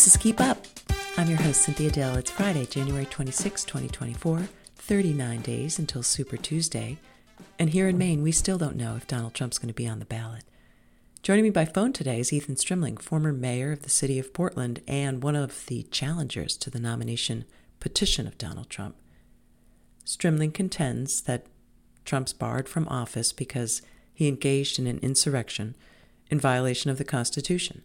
This is Keep Up. I'm your host, Cynthia Dill. It's Friday, January 26, 2024, 39 days until Super Tuesday. And here in Maine, we still don't know if Donald Trump's going to be on the ballot. Joining me by phone today is Ethan Strimling, former mayor of the city of Portland and one of the challengers to the nomination petition of Donald Trump. Strimling contends that Trump's barred from office because he engaged in an insurrection in violation of the Constitution.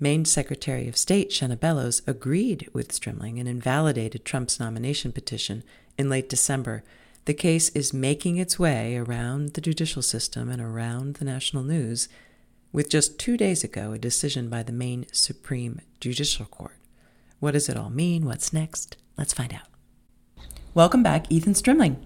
Maine Secretary of State Shenna Bellows agreed with Strimling and invalidated Trump's nomination petition in late December. The case is making its way around the judicial system and around the national news, with just two days ago a decision by the Maine Supreme Judicial Court. What does it all mean? What's next? Let's find out. Welcome back, Ethan Strimling.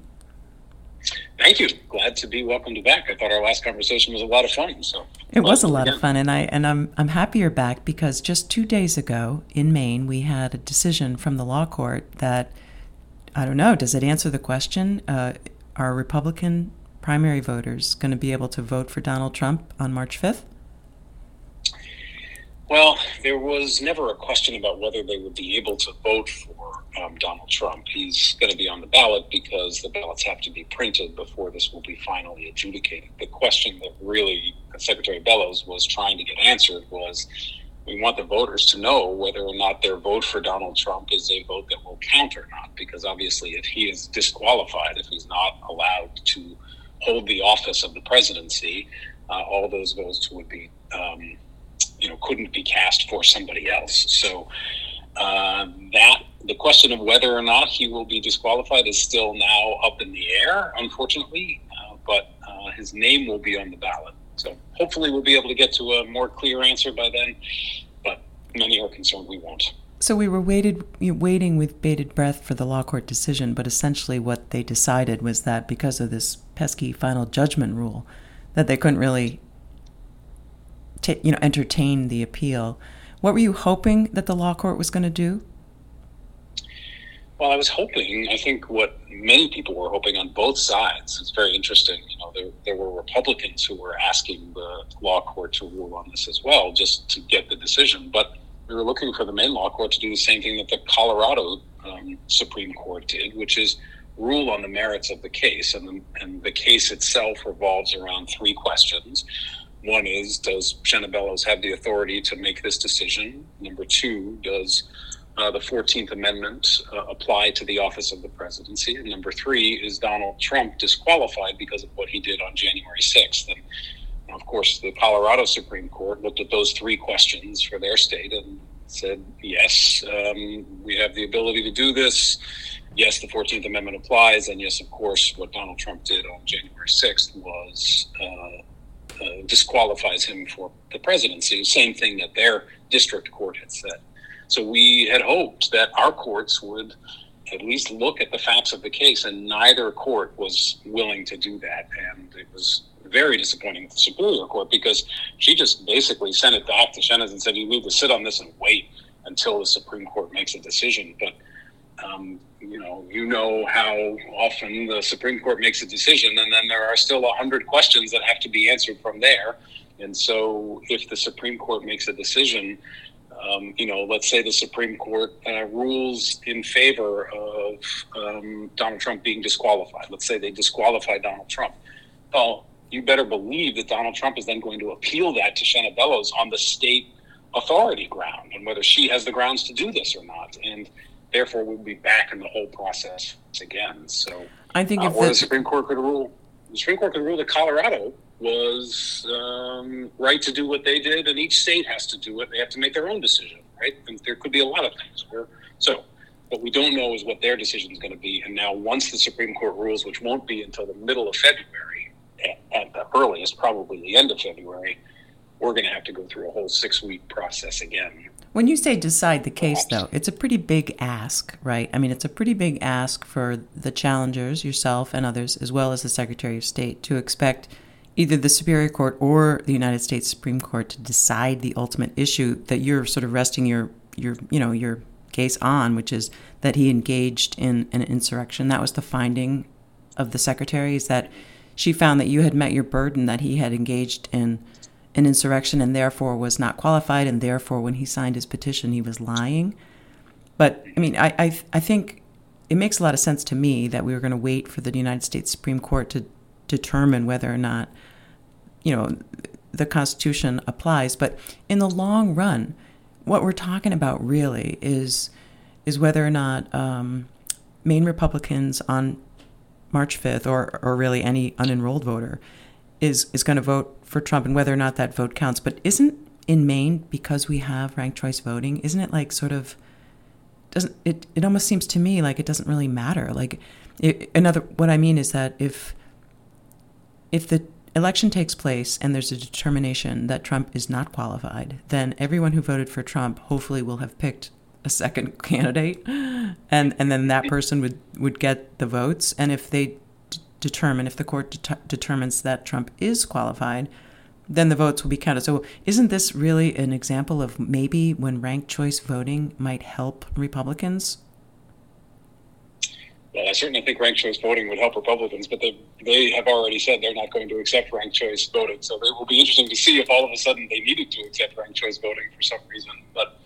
Thank you. Glad to be welcomed back. I thought our last conversation was a lot of fun. So it was a lot of fun, and I and I'm I'm happy you're back because just two days ago in Maine we had a decision from the law court that I don't know. Does it answer the question? Uh, are Republican primary voters going to be able to vote for Donald Trump on March 5th? Well, there was never a question about whether they would be able to vote for um, Donald Trump. He's going to be on the ballot because the ballots have to be printed before this will be finally adjudicated. The question that really Secretary Bellows was trying to get answered was we want the voters to know whether or not their vote for Donald Trump is a vote that will count or not. Because obviously, if he is disqualified, if he's not allowed to hold the office of the presidency, uh, all those votes would be. Um, you know couldn't be cast for somebody else. So uh, that the question of whether or not he will be disqualified is still now up in the air, unfortunately. Uh, but uh, his name will be on the ballot. So hopefully we'll be able to get to a more clear answer by then. But many are concerned we won't. So we were waited, waiting with bated breath for the law court decision, but essentially what they decided was that because of this pesky final judgment rule, that they couldn't really t- you know, entertain the appeal. What were you hoping that the law court was going to do? Well, I was hoping. I think what many people were hoping on both sides. It's very interesting. You know, there, there were Republicans who were asking the law court to rule on this as well, just to get the decision. But we were looking for the Maine law court to do the same thing that the Colorado um, Supreme Court did, which is rule on the merits of the case. And the, and the case itself revolves around three questions. One is, does Shenna Bellows have the authority to make this decision? Number two, does uh, the 14th Amendment uh, apply to the office of the presidency? And number three, is Donald Trump disqualified because of what he did on January 6th? And of course, the Colorado Supreme Court looked at those three questions for their state and said, yes, um, we have the ability to do this. Yes, the 14th Amendment applies. And yes, of course, what Donald Trump did on January 6th was. Uh, uh, disqualifies him for the presidency. Same thing that their district court had said. So we had hoped that our courts would at least look at the facts of the case, and neither court was willing to do that. And it was very disappointing with the Superior Court because she just basically sent it back to Shenna's and said, "You need to sit on this and wait until the Supreme Court makes a decision." But um, know, you know how often the Supreme Court makes a decision, and then there are still a hundred questions that have to be answered from there. And so, if the Supreme Court makes a decision, um, you know, let's say the Supreme Court uh, rules in favor of um, Donald Trump being disqualified. Let's say they disqualify Donald Trump. Well, you better believe that Donald Trump is then going to appeal that to Shenna Bellows on the state authority ground and whether she has the grounds to do this or not. And therefore we'll be back in the whole process again. So I think uh, if or the, Supreme Court could rule, the Supreme Court could rule that Colorado was um, right to do what they did, and each state has to do it. They have to make their own decision, right? And there could be a lot of things where so. What we don't know is what their decision is going to be. And now, once the Supreme Court rules, which won't be until the middle of February, at the earliest, probably the end of February, we're going to have to go through a whole six week process again when you say decide the case, though, it's a pretty big ask, right? I mean, it's a pretty big ask for the challengers, yourself and others, as well as the Secretary of State, to expect either the Superior Court or the United States Supreme Court to decide the ultimate issue that you're sort of resting your your you know your case on, which is that he engaged in an insurrection. That was the finding of the Secretary, is that she found that you had met your burden, that he had engaged in an insurrection and therefore was not qualified, and therefore when he signed his petition, he was lying. But I mean, I, I, I think it makes a lot of sense to me that we were going to wait for the United States Supreme Court to determine whether or not, you know, the Constitution applies. But in the long run, what we're talking about really is is whether or not um, Maine Republicans on March 5th, or or really any unenrolled voter, is is going to vote for Trump, and whether or not that vote counts. But isn't in Maine because we have ranked choice voting? Isn't it like sort of doesn't it? It almost seems to me like it doesn't really matter. Like it, another, what I mean is that if if the election takes place and there's a determination that Trump is not qualified, then everyone who voted for Trump hopefully will have picked a second candidate, and and then that person would would get the votes. And if they determine, if the court de- determines that Trump is qualified, then the votes will be counted. So isn't this really an example of maybe when ranked choice voting might help Republicans? Well, I certainly think ranked choice voting would help Republicans, but they they have already said they're not going to accept ranked choice voting. So it will be interesting to see if all of a sudden they needed to accept ranked choice voting for some reason. But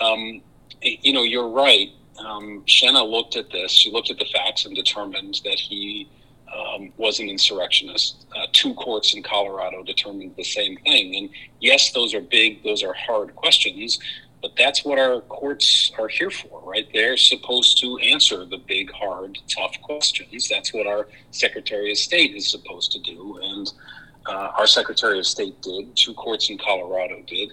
um, you know, you're right. Um, looked at this. She looked at the facts and determined that he um, was an insurrectionist. Uh, two courts in Colorado determined the same thing. And yes, those are big, those are hard questions, but that's what our courts are here for, right? They're supposed to answer the big, hard, tough questions. That's what our Secretary of State is supposed to do. And uh, our Secretary of State did, two courts in Colorado did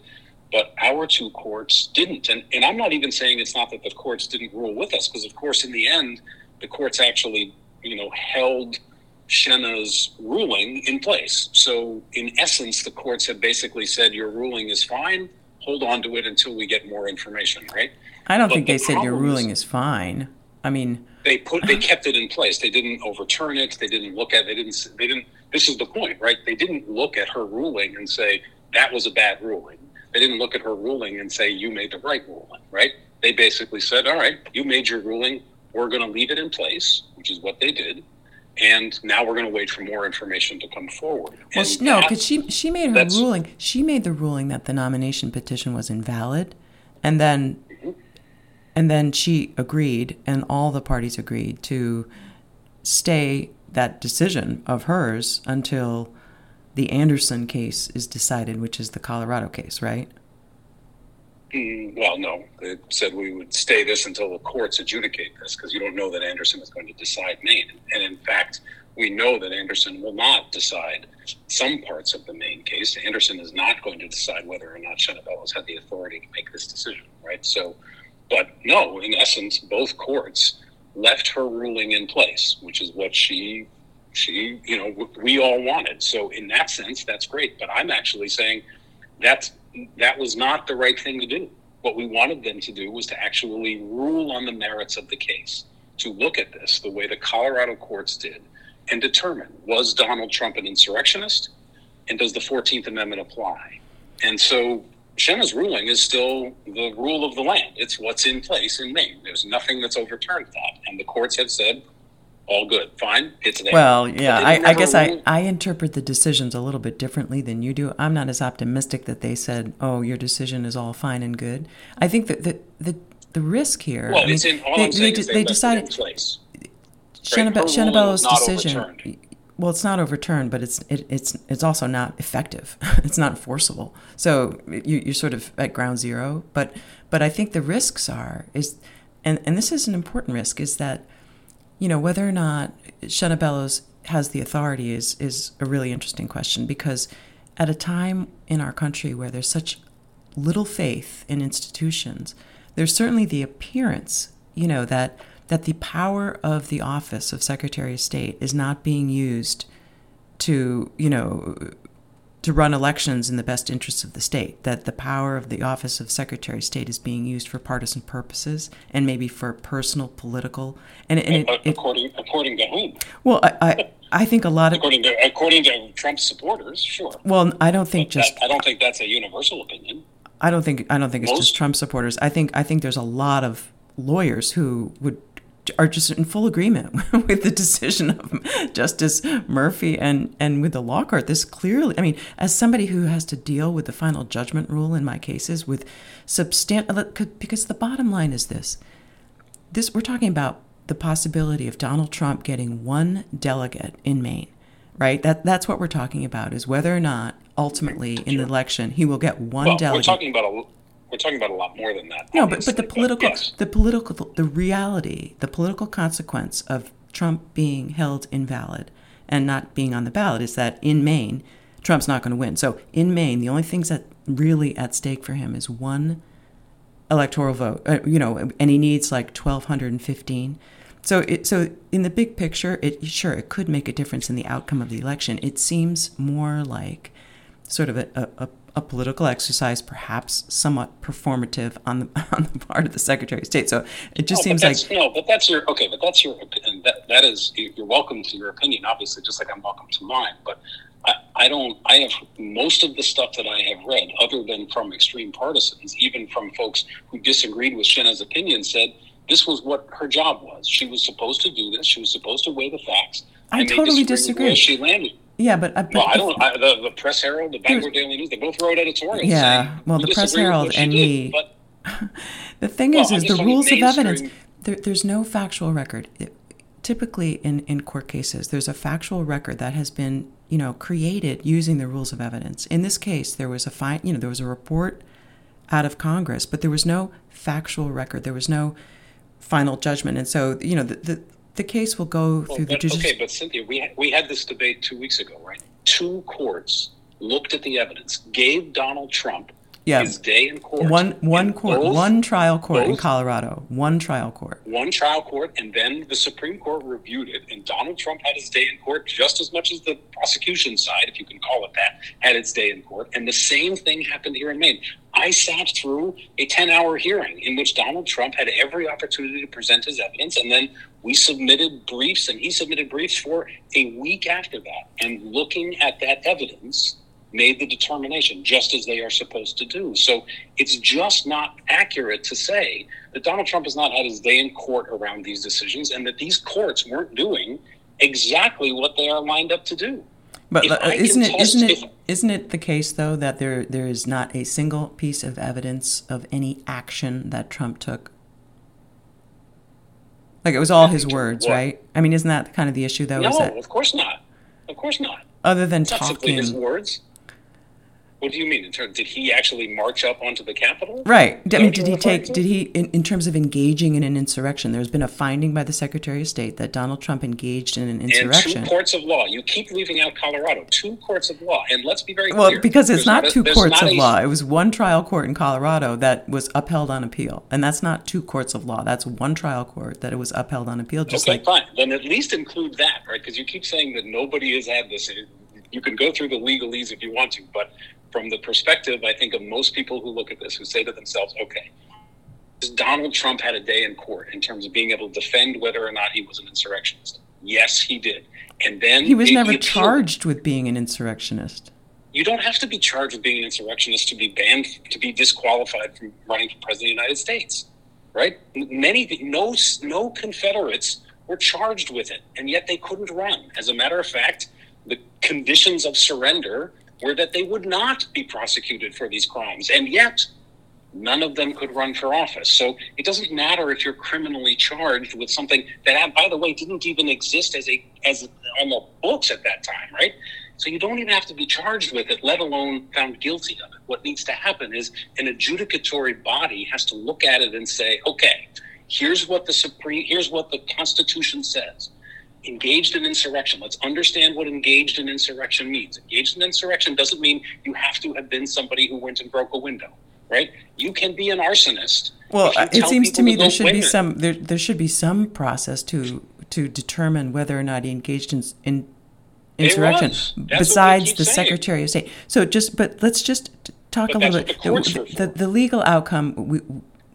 but our two courts didn't. And, and I'm not even saying it's not that the courts didn't rule with us, because of course, in the end, the courts actually, you know, held Shenna's ruling in place. So, in essence, the courts have basically said your ruling is fine. Hold on to it until we get more information, right? I don't but think the they said your ruling is, is fine. I mean, they put they kept it in place. They didn't overturn it. They didn't look at. They didn't. They didn't. This is the point, right? They didn't look at her ruling and say that was a bad ruling. They didn't look at her ruling and say you made the right ruling, right? They basically said, all right, you made your ruling. We're going to leave it in place, which is what they did and now we're going to wait for more information to come forward. Well, and no, because she she made her ruling. She made the ruling that the nomination petition was invalid, and then mm-hmm. and then she agreed, and all the parties agreed to stay that decision of hers until the Anderson case is decided, which is the Colorado case, right? Mm, well, no. They said we would stay this until the courts adjudicate this because you don't know that Anderson is going to decide Maine. And in fact, we know that Anderson will not decide some parts of the Maine case. Anderson is not going to decide whether or not Shenna had the authority to make this decision, right? So, but no, in essence, both courts left her ruling in place, which is what she she you know we all wanted. So in that sense, that's great. But I'm actually saying that's that was not the right thing to do. What we wanted them to do was to actually rule on the merits of the case, to look at this the way the Colorado courts did and determine was Donald Trump an insurrectionist and does the 14th Amendment apply? And so Shenna's ruling is still the rule of the land. It's what's in place in Maine. There's nothing that's overturned that. And the courts have said all good, fine, it's there. Well, yeah, I, I, guess I, I interpret the decisions a little bit differently than you do. I'm not as optimistic that they said, oh, your decision is all fine and good. I think that the, the, the risk here. Well, I mean, it's in, all they, they, they, decided. Shenna decision. Well, it's not overturned, but it's it, it's it's also not effective. it's not enforceable. So you, you're sort of at ground zero. But but I think the risks are is, and and this is an important risk is that you know, whether or not Shenna Bellows has the authority is is a really interesting question because at a time in our country where there's such little faith in institutions, there's certainly the appearance, you know, that that the power of the office of Secretary of State is not being used to, you know, to run elections in the best interests of the state, that the power of the office of Secretary of State is being used for partisan purposes and maybe for personal, political. And, and it, according, it, according to whom? Well, I, I, I, think a lot of according to according to Trump's supporters, sure. Well, I don't think but just that, I don't think that's a universal opinion. I don't think I don't think it's Most, just Trump supporters. I think I think there's a lot of lawyers who would are just in full agreement with the decision of Justice Murphy and, and with the law court. This clearly, I mean, as somebody who has to deal with the final judgment rule in my cases with substantial, because the bottom line is this this we're talking about the possibility of Donald Trump getting one delegate in Maine, right? That that's what we're talking about is whether or not ultimately in the election he will get one well, delegate. We're talking about a we're talking about a lot more than that. No, but but the political, but yes. the political, the reality, the political consequence of Trump being held invalid and not being on the ballot is that in Maine, Trump's not going to win. So in Maine, the only things that really at stake for him is one electoral vote. Uh, you know, and he needs like twelve hundred and fifteen. So, it, so in the big picture, it sure it could make a difference in the outcome of the election. It seems more like sort of a, a, a political exercise, perhaps somewhat performative on the on the part of the Secretary of State. So it just no, seems like no, but that's your okay, but that's your opinion. That that is you're welcome to your opinion, obviously, just like I'm welcome to mine. But I, I don't. I have most of the stuff that I have read, other than from extreme partisans, even from folks who disagreed with Shenna's opinion, said this was what her job was. She was supposed to do this. She was supposed to weigh the facts. I totally disagree. she landed. Yeah, but, uh, but well, I don't. I, the, the Press Herald, the Bangor Daily News, they both wrote editorials. Yeah, well, we the Press Herald and did, me. But the thing Well, is, is the rules of evidence. There, there's no factual record. It- typically, in in court cases, there's a factual record that has been you know created using the rules of evidence. In this case, there was a fine. You know, there was a report out of Congress, but there was no factual record. There was no final judgment, and so you know the the, the case will go Well, through the judicial. okay, but Cynthia, we we had this debate two weeks ago, right? Two courts looked at the evidence, gave Donald Trump Yeah. his day in court. One one court, both- one trial court in Colorado, one trial court. one trial court, and then the Supreme Court reviewed it, and Donald Trump had his day in court just as much as the prosecution side, if you can call it that, had its day in court. And the same thing happened here in Maine. I sat through a 10 hour hearing in which Donald Trump had every opportunity to present his evidence, and then we submitted briefs, and he submitted briefs for a week after that. And looking at that evidence, made the determination just as they are supposed to do. So it's just not accurate to say that Donald Trump has not had his day in court around these decisions and that these courts weren't doing exactly what they are lined up to do. But uh, isn't it isn't it isn't it the case though that there there is not a single piece of evidence of any action that Trump took? Like it was all his words, right? I mean, isn't that kind of the issue though? no, that of course not. Of course not. other than not his talking, words. What do you mean? In terms, did he actually march up onto the Capitol? right? I mean, did he take? Did he, in, in terms of engaging in an insurrection? There's been a finding by the Secretary of State that Donald Trump engaged in an And two insurrection. courts of law. You keep leaving out Colorado. Two courts of law. And let's be very Well, clear. because it's There's not two courts not of a- law. It was one trial court in Colorado that was upheld on appeal, and that's not two courts of law. That's one trial court that it was upheld on appeal. Just okay, like fine. Then at least include that, right? Because you keep saying that nobody has had this. You can go through the legalese if you want to, but from the perspective, I think, of most people who look at this, who say to themselves, okay, Donald Trump had a day in court in terms of being able to defend whether or not he was an insurrectionist. Yes, he did. And then he was never charged with being an insurrectionist. You don't have to be charged with being an insurrectionist to be banned, to be disqualified from running for president of the United States, right? Many, no, no Confederates were charged with it, and yet they couldn't run. As a matter of fact, the conditions of surrender were that they would not be prosecuted for these crimes, and yet none of them could run for office. So it doesn't matter if you're criminally charged with something that, uh, by the way, didn't even exist as a as on the books at that time, right? So you don't even have to be charged with it, let alone found guilty of it. What needs to happen is an adjudicatory body has to look at it and say, okay, here's what the supreme, here's what the Constitution says. Engaged in insurrection. Let's understand what engaged in insurrection means. Engaged in insurrection doesn't mean you have to have been somebody who went and broke a window, right? You can be an arsonist. Well, it seems to me there should be some there there should be some process to to determine whether or not he engaged in in insurrection was. That's what we besides the saying. Secretary of State. So just but let's just talk But a little bit the the, the, the legal outcome we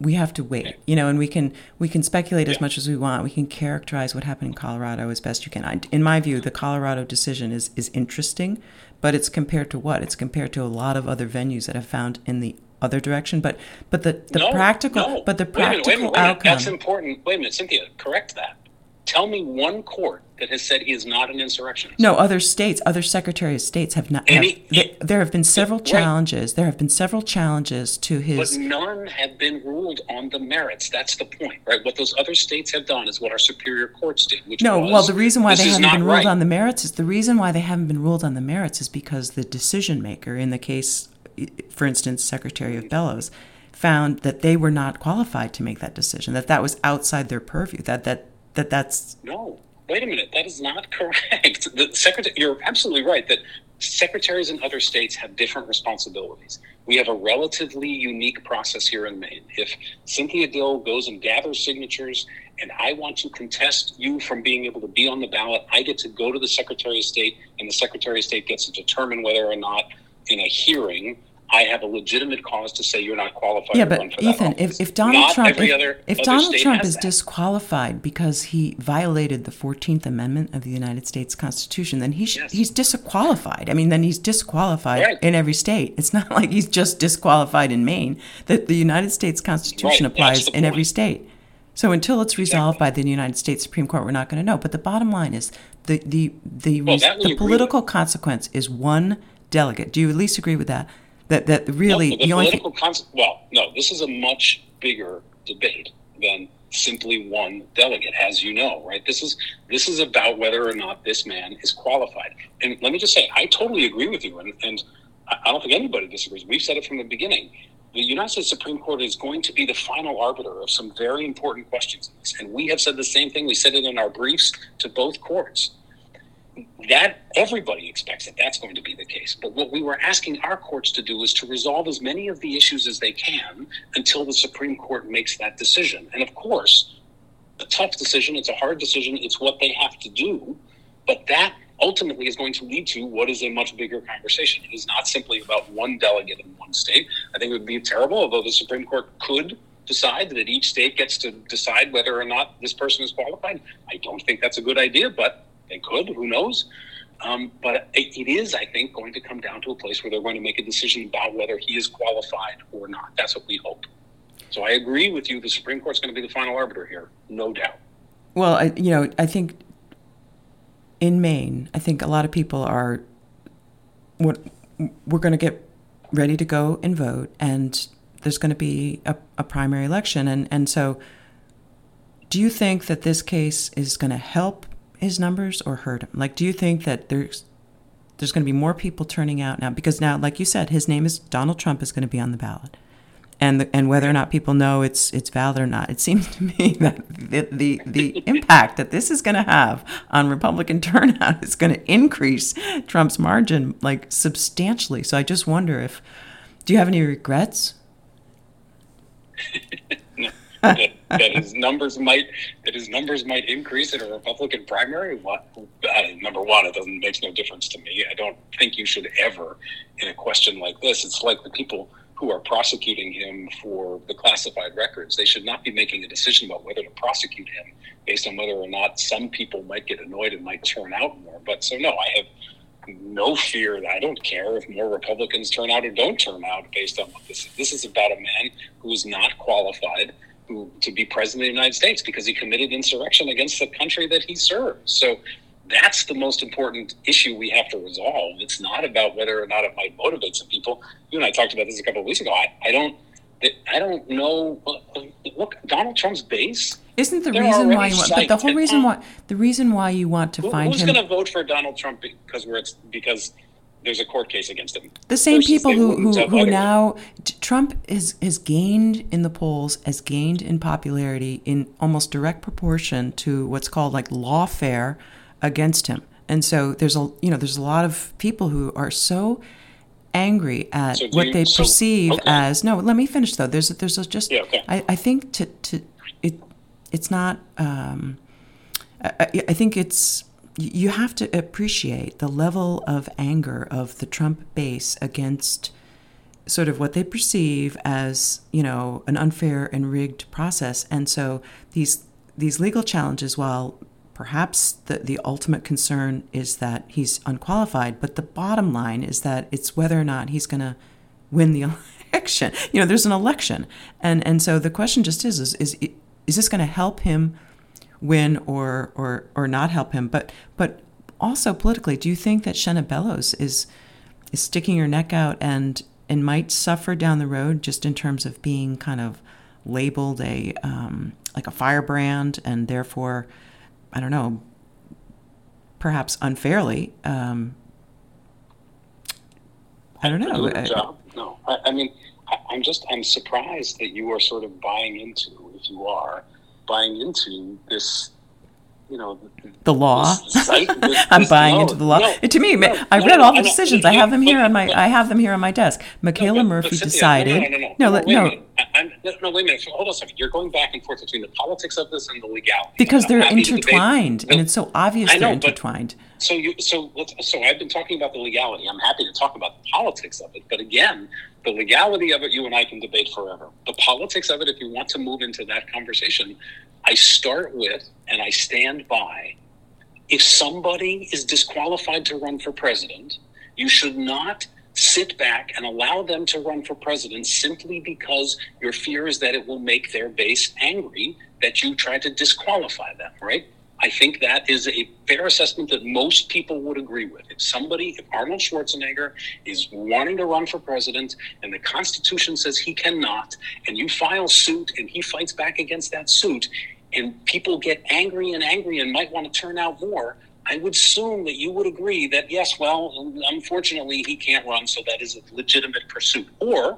we have to wait, you know, and we can we can speculate as much as we want. We can characterize what happened in Colorado as best you can. I, in my view, the Colorado decision is is interesting, but it's compared to what? It's compared to a lot of other venues that have found in the other direction. But but the, the no, practical no. but the Wait a minute, practical wait a minute, wait a minute. outcome. That's important. Wait a minute, Cynthia, correct that. Tell me one court that has said he is not an insurrectionist. No, other states, other Secretary of States have not. Have, Any- there, there have been several Right. challenges. There have been several challenges to But his. none have been ruled on the merits. That's the point, right? What those other states have done is what our superior courts did, which No, was, well, the reason why they haven't been ruled right. on the merits is the reason why they haven't been ruled on the merits is because the decision maker in the case, for instance, Secretary of Bellows, found that they were not qualified to make that decision. That that was outside their purview. That that that that's No, wait a minute. That is not correct. The secretary, you're absolutely right that secretaries in other states have different responsibilities. We have a relatively unique process here in Maine. If Cynthia Dill goes and gathers signatures and I want to contest you from being able to be on the ballot, I get to go to the Secretary of State and the Secretary of State gets to determine whether or not in a hearing I have a legitimate cause to say you're not qualified yeah. But run for that Ethan, if, if Donald Not Trump if, other, if other Donald Trump is that. disqualified because he violated the Fourteenth Amendment of the United States Constitution, then he sh- Yes. he's disqualified. I mean, then he's disqualified Right. in every state. It's not like he's just disqualified in Maine. That the United States Constitution Right, applies in every state. So until it's resolved by the United States Supreme Court, we're not going to know. But the bottom line is the the the, Well, the political consequence is one delegate. Do you at least agree with that? That that really No, the the only thing, political cons- well, no, this is a much bigger debate than simply one delegate, as you know, right? This is this is about whether or not this man is qualified. And let me just say, I totally agree with you, and, and I I don't think anybody disagrees. We've said it from the beginning. The United States Supreme Court is going to be the final arbiter of some very important questions in this, and we have said the same thing. We said it in our briefs to both courts that everybody expects that that's going to be the case. But what we were asking our courts to do is to resolve as many of the issues as they can until the Supreme Court makes that decision. And of course, a tough decision, it's a hard decision, it's what they have to do. But that ultimately is going to lead to what is a much bigger conversation. It is not simply about one delegate in one state. I think it would be terrible, although the Supreme Court could decide that each state gets to decide whether or not this person is qualified. I don't think that's a good idea, but they could. Who knows? Um, but it, is, I think, going to come down to a place where they're going to make a decision about whether he is qualified or not. That's what we hope. So I agree with you. The Supreme Court's going to be the final arbiter here, no doubt. Well, I, you know, I think in Maine, I think a lot of people are. What we're going to get ready to go and vote, and there's going to be a, a primary election, and and so. Do you think that this case is going to help his numbers or hurt him? Like, do you think that there's there's going to be more people turning out now because now, like you said, his name is Donald Trump is going to be on the ballot, and the, and whether or not people know it's it's valid or not, it seems to me that the the, the impact that this is going to have on Republican turnout is going to increase Trump's margin like substantially. So I just wonder if do you have any regrets? that, that his numbers might that his numbers might increase in a Republican primary. What, uh, number one, it doesn't makes no difference to me. I don't think you should ever, in a question like this, it's like the people who are prosecuting him for the classified records. They should not be making a decision about whether to prosecute him based on whether or not some people might get annoyed and might turn out more. But so no, I have no fear. I don't care if more Republicans turn out or don't turn out based on what this is. This is about a man who is not qualified to be president of the United States because he committed insurrection against the country that he serves. So that's the most important issue we have to resolve. It's not about whether or not it might motivate some people. You and I talked about this a couple of weeks ago. I, I don't. I don't know. Look, Donald Trump's base Isn't the reason why you want? But the whole reason why the reason why you want to Who- find who's him Who's going to vote for Donald Trump because we're because there's a court case against him? the same people who who, who now Trump is has gained in the polls has gained in popularity in almost direct proportion to what's called like lawfare against him. And so there's a you know there's a lot of people who are so angry at So what you- they so- perceive okay. as no let me finish though there's there's a just Yeah, okay. I, I think to to it it's not um I- I think it's you have to appreciate the level of anger of the Trump base against sort of what they perceive as you know an unfair and rigged process and so these these legal challenges while perhaps the, the ultimate concern is that he's unqualified but the bottom line is that it's whether or not he's going to win the election. You know, there's an election, and and so the question just is is is, is this going to help him win or or or not help him? But but also politically, do you think that Shenna Bellows is is sticking her neck out and and might suffer down the road just in terms of being kind of labeled a um, like a firebrand and therefore I don't know perhaps unfairly um, I don't know. I, no, I, I mean, I, I'm just I'm surprised that you are sort of buying into, if you are buying into this you know the law. This, this, I'm buying no, into the law. No, to me, no, I read all the decisions. I have them here on my. I have them here on my desk. Michaela Murphy but decided. No, no, no, no. no, no, I'm, no, wait a minute. Hold on a second. You're going back and forth between the politics of this and the legality. Because they're intertwined, and it's so obvious know, they're intertwined. So you, so so I've been talking about the legality. I'm happy to talk about the politics of it, but again, the legality of it, you and I can debate forever. The politics of it, if you want to move into that conversation, I start with and I stand by if somebody is disqualified to run for president, you should not sit back and allow them to run for president simply because your fear is that it will make their base angry that you try to disqualify them, right? I think that is a fair assessment that most people would agree with. If somebody, if Arnold Schwarzenegger is wanting to run for president and the Constitution says he cannot, and you file suit and he fights back against that suit, and people get angry and angry and might want to turn out more, I would assume that you would agree that, yes, well, unfortunately, he can't run, so that is a legitimate pursuit. Or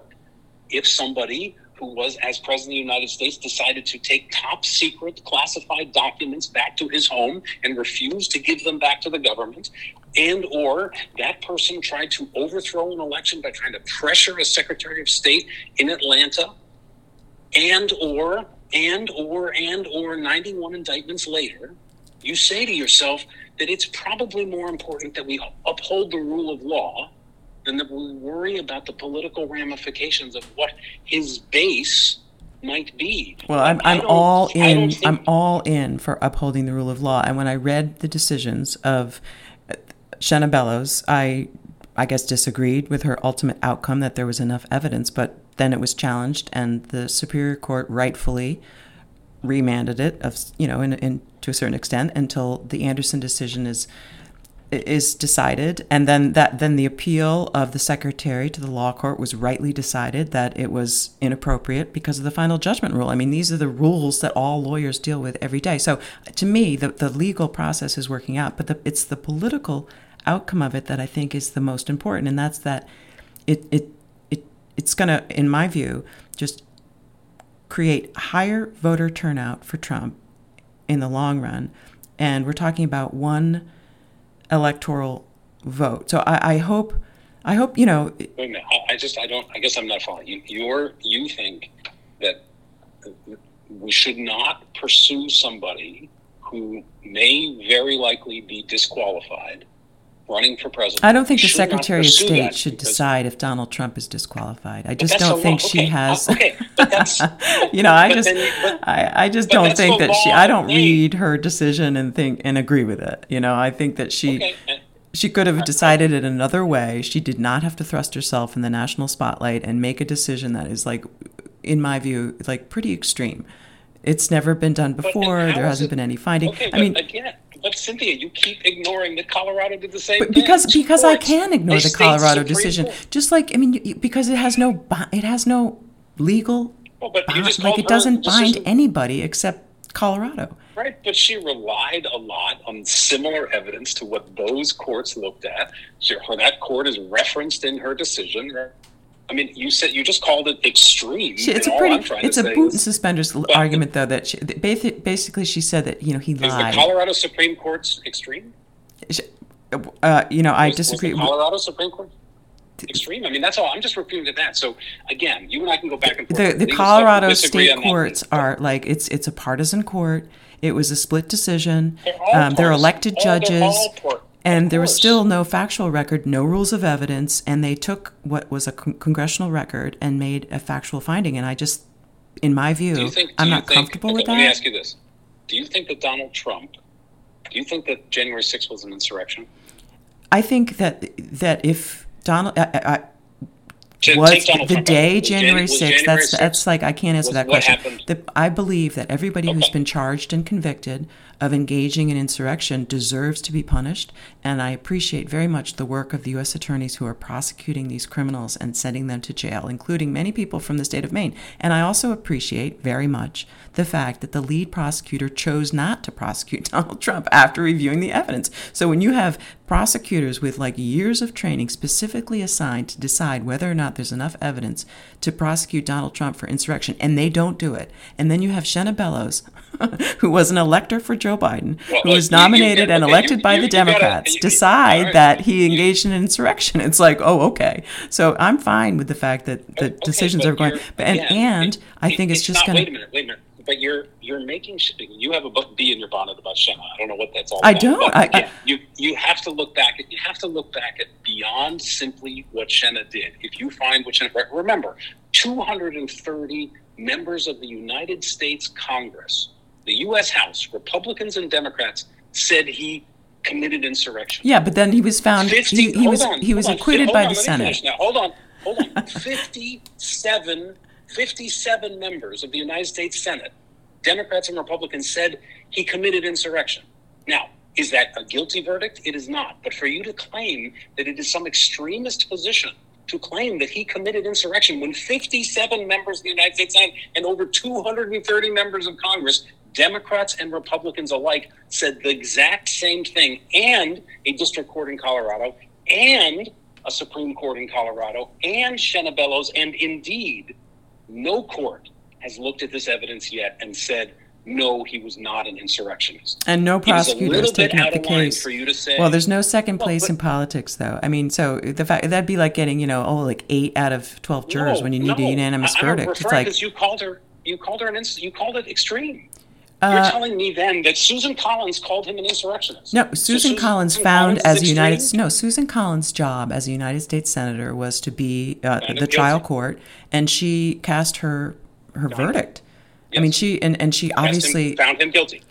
if somebody who was, as President of the United States, decided to take top secret classified documents back to his home and refused to give them back to the government, and or that person tried to overthrow an election by trying to pressure a Secretary of State in Atlanta, and or and or and or 91 indictments later, you say to yourself that it's probably more important that we uphold the rule of law than that we worry about the political ramifications of what his base might be. Well, I'm, I'm all in. Think... I'm all in for upholding the rule of law. And when I read the decisions of uh, Shenna Bellows, I, I guess, disagreed with her ultimate outcome that there was enough evidence. But then it was challenged, and the Superior Court rightfully remanded it, of you know, in, in to a certain extent, until the Anderson decision is is decided, and then that then the appeal of the secretary to the law court was rightly decided that it was inappropriate because of the final judgment rule. I mean, these are the rules that all lawyers deal with every day. So to me, the the legal process is working out, but the, it's the political outcome of it that I think is the most important, and that's that it it it it's going to, in my view, just create higher voter turnout for Trump in the long run, and we're talking about one electoral vote. So I, I hope, I hope you know. Wait a minute. I, I just I don't. I guess I'm not following you. You're you think that we should not pursue somebody who may very likely be disqualified running for president. I don't think the Secretary of State should decide if Donald Trump is disqualified. I just don't think she has. Okay, but that's you know, I just then, but, I, I just don't think that she. I don't read her decision and think and agree with it. You know, I think that she. Okay. She could have decided it another way. She did not have to thrust herself in the national spotlight and make a decision that is like, in my view, like pretty extreme. It's never been done before. There hasn't it, been any finding. Okay, I mean, again, but Cynthia, you keep ignoring that Colorado did the same but because thing. because I can ignore the Colorado Supreme decision. Court. Just like I mean, you, because it has no it has no legal well, but you just like it doesn't bind anybody except Colorado. Right, but she relied a lot on similar evidence to what those courts looked at. So that court is referenced in her decision. I mean, you said you just called it extreme. She, it's a pretty, it's a boot and suspenders argument, though. That she, basically she said that you know he lied. Is the Colorado Supreme Court's extreme? Uh, you know, I disagree. Colorado Supreme Court extreme. I mean, that's all. I'm just referring to that. So again, you and I can go back and forth. The, the Colorado state courts are like it's it's a partisan court. It was a split decision. They're, um, they're elected oh, judges. They're and there was still no factual record, no rules of evidence, and they took what was a con- congressional record and made a factual finding. And I just, in my view, think, I'm not think, comfortable okay, with that. Let me ask you this: Do you think that Donald Trump? Do you think that January 6th was an insurrection? I think that that if Donald, I, I, was Donald the Trump day out. January Jan- 6th. That's 6th that's like I can't answer that question. The, I believe that everybody who's been charged and convicted of engaging in insurrection deserves to be punished, and I appreciate very much the work of the U.S. attorneys who are prosecuting these criminals and sending them to jail, including many people from the state of Maine. And I also appreciate very much the fact that the lead prosecutor chose not to prosecute Donald Trump after reviewing the evidence. So when you have prosecutors with like years of training specifically assigned to decide whether or not there's enough evidence to prosecute Donald Trump for insurrection, and they don't do it, and then you have Shenna Bellows, who was an elector for Joe Biden, Well, who was you- you- nominated and okay, elected you- by you- the you gotta- Democrats, you- decide right. that he You- engaged in insurrection. It's like, oh, okay. So I'm fine with the fact that the Okay, decisions are going, but and, yeah, and it- I it- think it's, just going Wait a to. minute, wait a minute. But you're you're making you have a bee in your bonnet about Shenna. I don't know what that's all I don't. I- I- you you have to look back at you have to look back at beyond simply what Shenna did. If you find what Shenna remember, 230 members of the United States Congress, the U.S. House, Republicans and Democrats, said he committed insurrection. Yeah, but then he was found. 50, he, he hold was on, he was hold on, acquitted by on, the Senate. Now, hold on, hold on. 57, 57 members of the United States Senate, Democrats and Republicans, said he committed insurrection. Now, is that a guilty verdict? It is not. But for you to claim that it is some extremist position to claim that he committed insurrection when 57 members of the United States Senate and over 230 members of Congress, Democrats and Republicans alike, said the exact same thing, and a district court in Colorado, and a Supreme Court in Colorado, and Shenna Bellows, and indeed, no court has looked at this evidence yet and said, no, he was not an insurrectionist. And no It is a prosecutor has taken up out the case. for you to say. Well, there's no second Well, place but- in politics, though. I mean, so the fact that'd be like getting, you know, oh, like eight out of twelve jurors No, when you need no. a unanimous I, I'm verdict. It's like, because you called her. You called her an. Ins- you called it extreme. You're uh, telling me then that Susan Collins called him an insurrectionist. no, So Susan Collins found Collins as a United no Susan Collins' job as a United States senator was to be uh, the trial guilty. court, and she cast her her him. verdict. I mean, she and, and she Asked him- obviously found him guilty.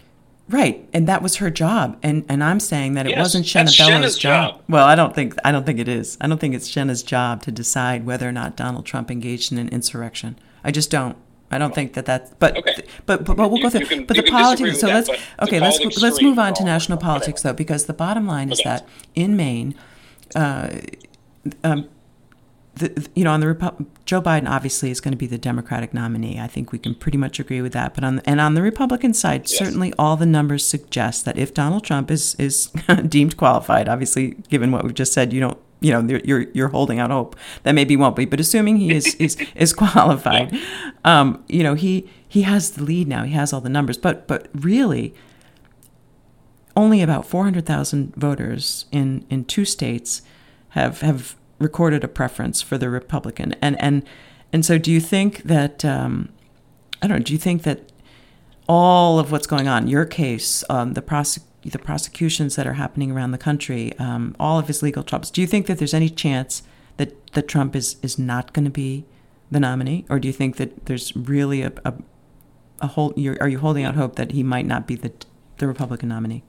Right, and that was her job, and and I'm saying that it Yes, wasn't that's Shenna Bellows' job. job. Well, I don't think I don't think it is. I don't think it's Shenna's job to decide whether or not Donald Trump engaged in an insurrection. I just don't. I don't think that that's. But Okay. but, but but we'll You- go through. can- but the politics. So that, let's okay. Let's let's extreme move on to national whatever. politics though, because the bottom line is that in Maine, uh, um, the, you know, on the Repu- Joe Biden obviously is going to be the Democratic nominee. I think we can pretty much agree with that. But on the, and on the Republican side, Yes. certainly all the numbers suggest that if Donald Trump is is deemed qualified, obviously given what we've just said, you don't. You know, you're- you're holding out hope that maybe won't be, but assuming he is is, is qualified, um, you know, he he has the lead now. He has all the numbers, but but really, only about 400,000 voters in, in two states have have recorded a preference for the Republican. And and and so do you think that um, I don't know, do you think that all of what's going on, your case, um, the prosec- the prosecutions that are happening around the country, um, all of his legal troubles, do you think that there's any chance that, that Trump is, is not going to be the nominee? Or do you think that there's really a, a, a whole, are you holding out hope that he might not be the, the Republican nominee?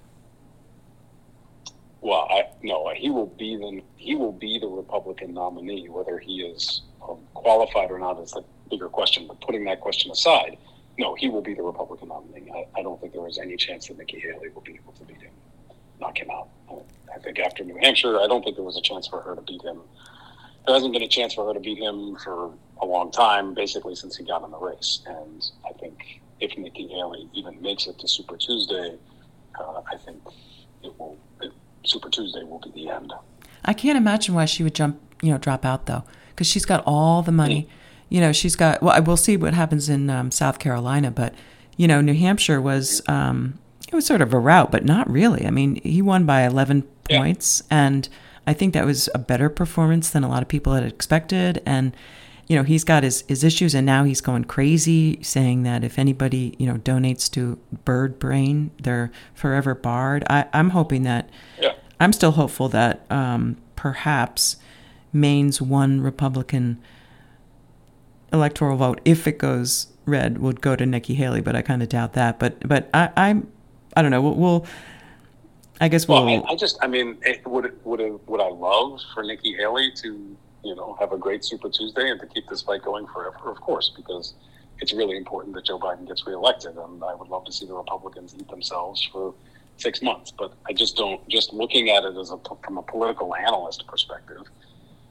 No, he will be the he will be the Republican nominee. Whether he is um, qualified or not is the bigger question. But putting that question aside, no, he will be the Republican nominee. I, I don't think there is any chance that Nikki Haley will be able to beat him, knock him out. I think after New Hampshire, I don't think there was a chance for her to beat him. There hasn't been a chance for her to beat him for a long time, basically since he got in the race. And I think if Nikki Haley even makes it to Super Tuesday, uh, I think it will. It, Super Tuesday will be the end. I can't imagine why she would jump, you know, drop out though, because she's got all the money. You know, she's got. Well, I will see what happens in um, South Carolina, but you know, New Hampshire was um, it was sort of a rout, but not really. I mean, he won by eleven Yeah. points, and I think that was a better performance than a lot of people had expected. And you know, he's got his, his issues, and now he's going crazy, saying that if anybody you know donates to Bird Brain, they're forever barred. I, I'm hoping that. Yeah. I'm still hopeful that um, perhaps Maine's one Republican electoral vote, if it goes red, would go to Nikki Haley, but I kind of doubt that. But but I, I'm I don't know. We'll, we'll I guess we'll. Well, I, I just, I mean, it, would would would I love for Nikki Haley to you know, have a great Super Tuesday and to keep this fight going forever, of course, because it's really important that Joe Biden gets reelected. And I would love to see the Republicans eat themselves for six months. But I just don't, just looking at it as a, from a political analyst perspective,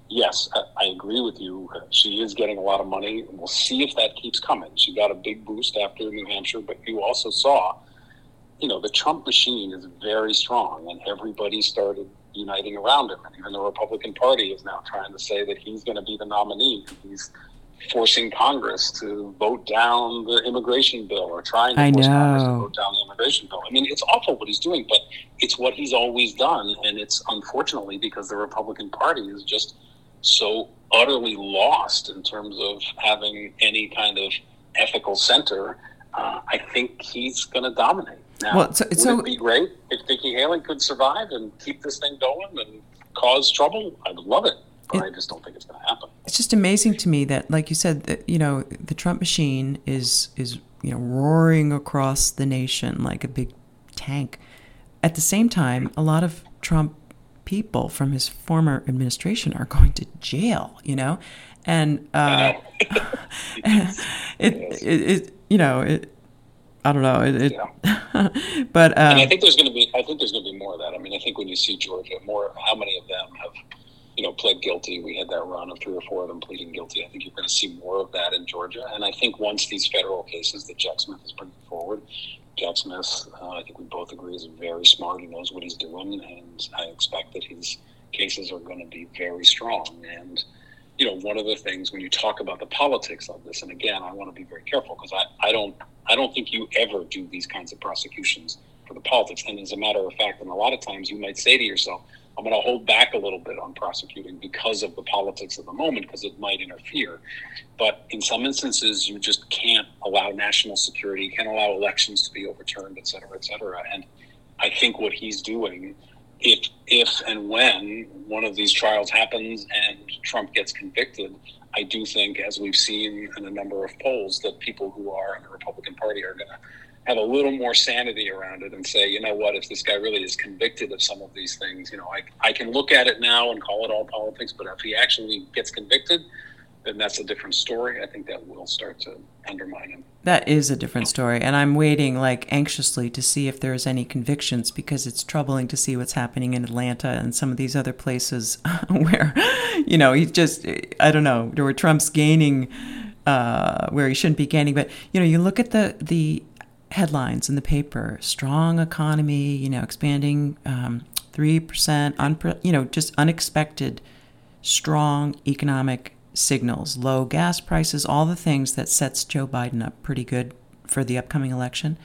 yes, I, agree with you. She is getting a lot of money. We'll see if that keeps coming. She got a big boost after New Hampshire, but you also saw, you know, the Trump machine is very strong, and everybody started uniting around him. And even the Republican Party is now trying to say that he's going to be the nominee. He's forcing Congress to vote down the immigration bill or trying to I force know. Congress to vote down the immigration bill. I mean, it's awful what he's doing, but it's what he's always done. And it's unfortunately because the Republican Party is just so utterly lost in terms of having any kind of ethical center. Uh, I think he's going to dominate. Now, well, so, would so, it be great if Nikki Haley could survive and keep this thing going and cause trouble? I would love it. It, I just don't think it's going to happen. It's just amazing to me that, like you said, that, you know, the Trump machine is is you know roaring across the nation like a big tank. At the same time, a lot of Trump people from his former administration are going to jail. You know, and uh, it, it, it, you know it. I don't know. It, it yeah. but um, and I think there's going to be. I think there's going to be more of that. I mean, I think when you see Georgia, more how many of them have you know, pled guilty. We had that run of three or four of them pleading guilty. I think you're going to see more of that in Georgia. And I think once these federal cases that Jack Smith is bringing forward, Jack Smith, uh, I think we both agree, is very smart. He knows what he's doing, and I expect that his cases are going to be very strong. And you know, one of the things when you talk about the politics of this, and again, I want to be very careful because I, I don't I don't think you ever do these kinds of prosecutions for the politics. And as a matter of fact, and a lot of times you might say to yourself, I'm going to hold back a little bit on prosecuting because of the politics of the moment, because it might interfere. But in some instances, you just can't allow national security, can't allow elections to be overturned, et cetera, et cetera. And I think what he's doing, if if and when one of these trials happens and Trump gets convicted, I do think, as we've seen in a number of polls, that people who are in the Republican Party are going to have a little more sanity around it and say, you know what, if this guy really is convicted of some of these things, you know, I, I can look at it now and call it all politics, but if he actually gets convicted, then that's a different story. I think that will start to undermine him. That is a different story. And I'm waiting like anxiously to see if there's any convictions because it's troubling to see what's happening in Atlanta and some of these other places where, you know, he's just, I don't know, where Trump's gaining uh, where he shouldn't be gaining. But, you know, you look at the, the headlines in the paper strong economy you know expanding um, 3% unpre- you know just unexpected strong economic signals low gas prices all the things that sets joe biden up pretty good for the upcoming election.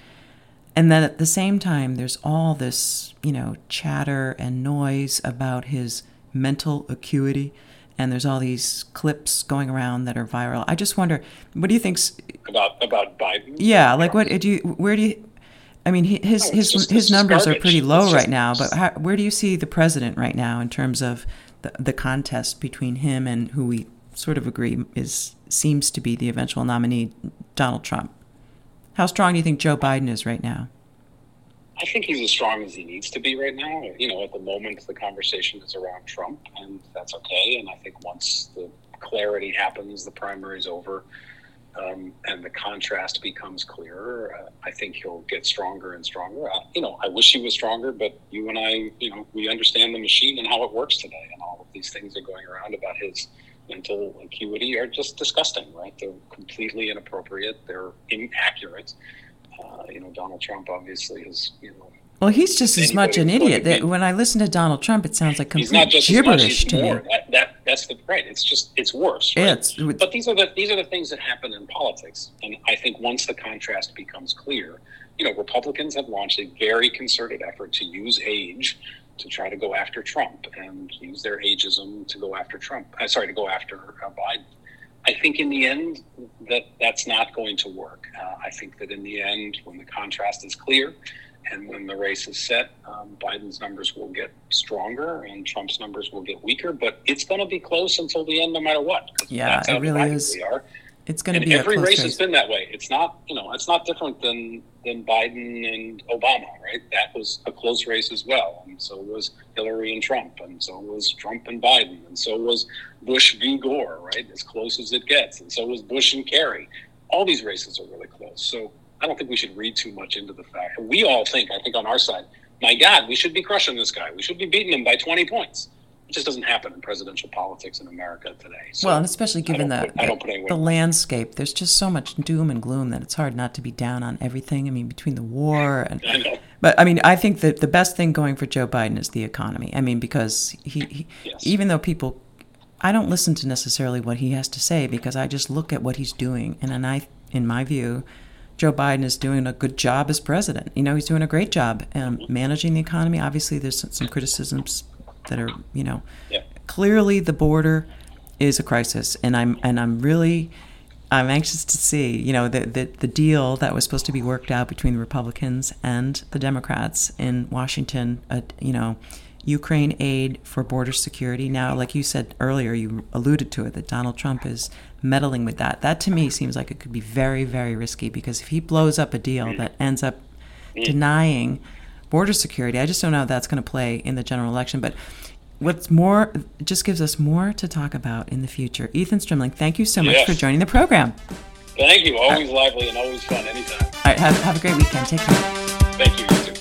And then at the same time there's all this you know chatter and noise about his mental acuity and there's all these clips going around that are viral. I just wonder, what do you think about about Biden? Yeah, like what do you? Where do you? I mean, his oh, no, his just, his numbers garbage. are pretty low just, right now, but how, where do you see the president right now in terms of the, the contest between him and who we sort of agree is seems to be the eventual nominee, Donald Trump? How strong do you think Joe Biden is right now? I think he's as strong as he needs to be right now. You know, at the moment, the conversation is around Trump, and that's okay. And I think once the clarity happens, the primary is over, um, and the contrast becomes clearer, uh, I think he'll get stronger and stronger. You know, I wish he was stronger, but you and I, you know, we understand the machine and how it works today, and all of these things are going around about his mental acuity are just disgusting, right? They're completely inappropriate. They're inaccurate uh, you know, Donald Trump obviously is, you know. Well, he's just as much an idiot. That when I listen to Donald Trump, it sounds like complete gibberish to me. That, that, that's the right. It's just it's worse. Right? It's, but these are the these are the things that happen in politics, and I think once the contrast becomes clear, you know, Republicans have launched a very concerted effort to use age to try to go after Trump and use their ageism to go after Trump. Uh, sorry, to go after uh, Biden. I think in the end that that's not going to work. Uh, I think that in the end, when the contrast is clear and when the race is set, um, Biden's numbers will get stronger and Trump's numbers will get weaker. But it's going to be close until the end, no matter what. Yeah, it really is. We are. it's going to be every close race race. has been that way. It's not, you know, it's not different than than Biden and Obama, right? That was a close race as well, and so was Hillary and Trump, and so was Trump and Biden, and so was Bush v. Gore, right? As close as it gets, and so was Bush and Kerry. All these races are really close. So I don't think we should read too much into the fact. We all think, I think, on our side, my God, we should be crushing this guy. We should be beating him by 20 points. It just doesn't happen in presidential politics in America today. So well, and especially given the, put- I don't put any the, the landscape, there's just so much doom and gloom that it's hard not to be down on everything. I mean, between the war and I. But I mean, I think that the best thing going for Joe Biden is the economy. I mean, because he, he Yes. even though people, I don't listen to necessarily what he has to say because I just look at what he's doing, and then I, in my view, Joe Biden is doing a good job as president. You know, he's doing a great job um, managing the economy. Obviously, there's some- some criticisms that are, you know, Yeah. clearly the border is a crisis, and I'm and I'm really. I'm anxious to see, you know, the, the the deal that was supposed to be worked out between the Republicans and the Democrats in Washington. Uh, you know, Ukraine aid for border security. Now, like you said earlier, you alluded to it that Donald Trump is meddling with that. That to me seems like it could be very, very risky because if he blows up a deal that ends up denying border security, I just don't know how that's going to play in the general election. But what's more, just gives us more to talk about in the future. Ethan Strimling, thank you so much Yes. for joining the program. Thank you. Always uh, lively and always fun. Anytime. All right, have, have a great weekend. Take care. Thank you.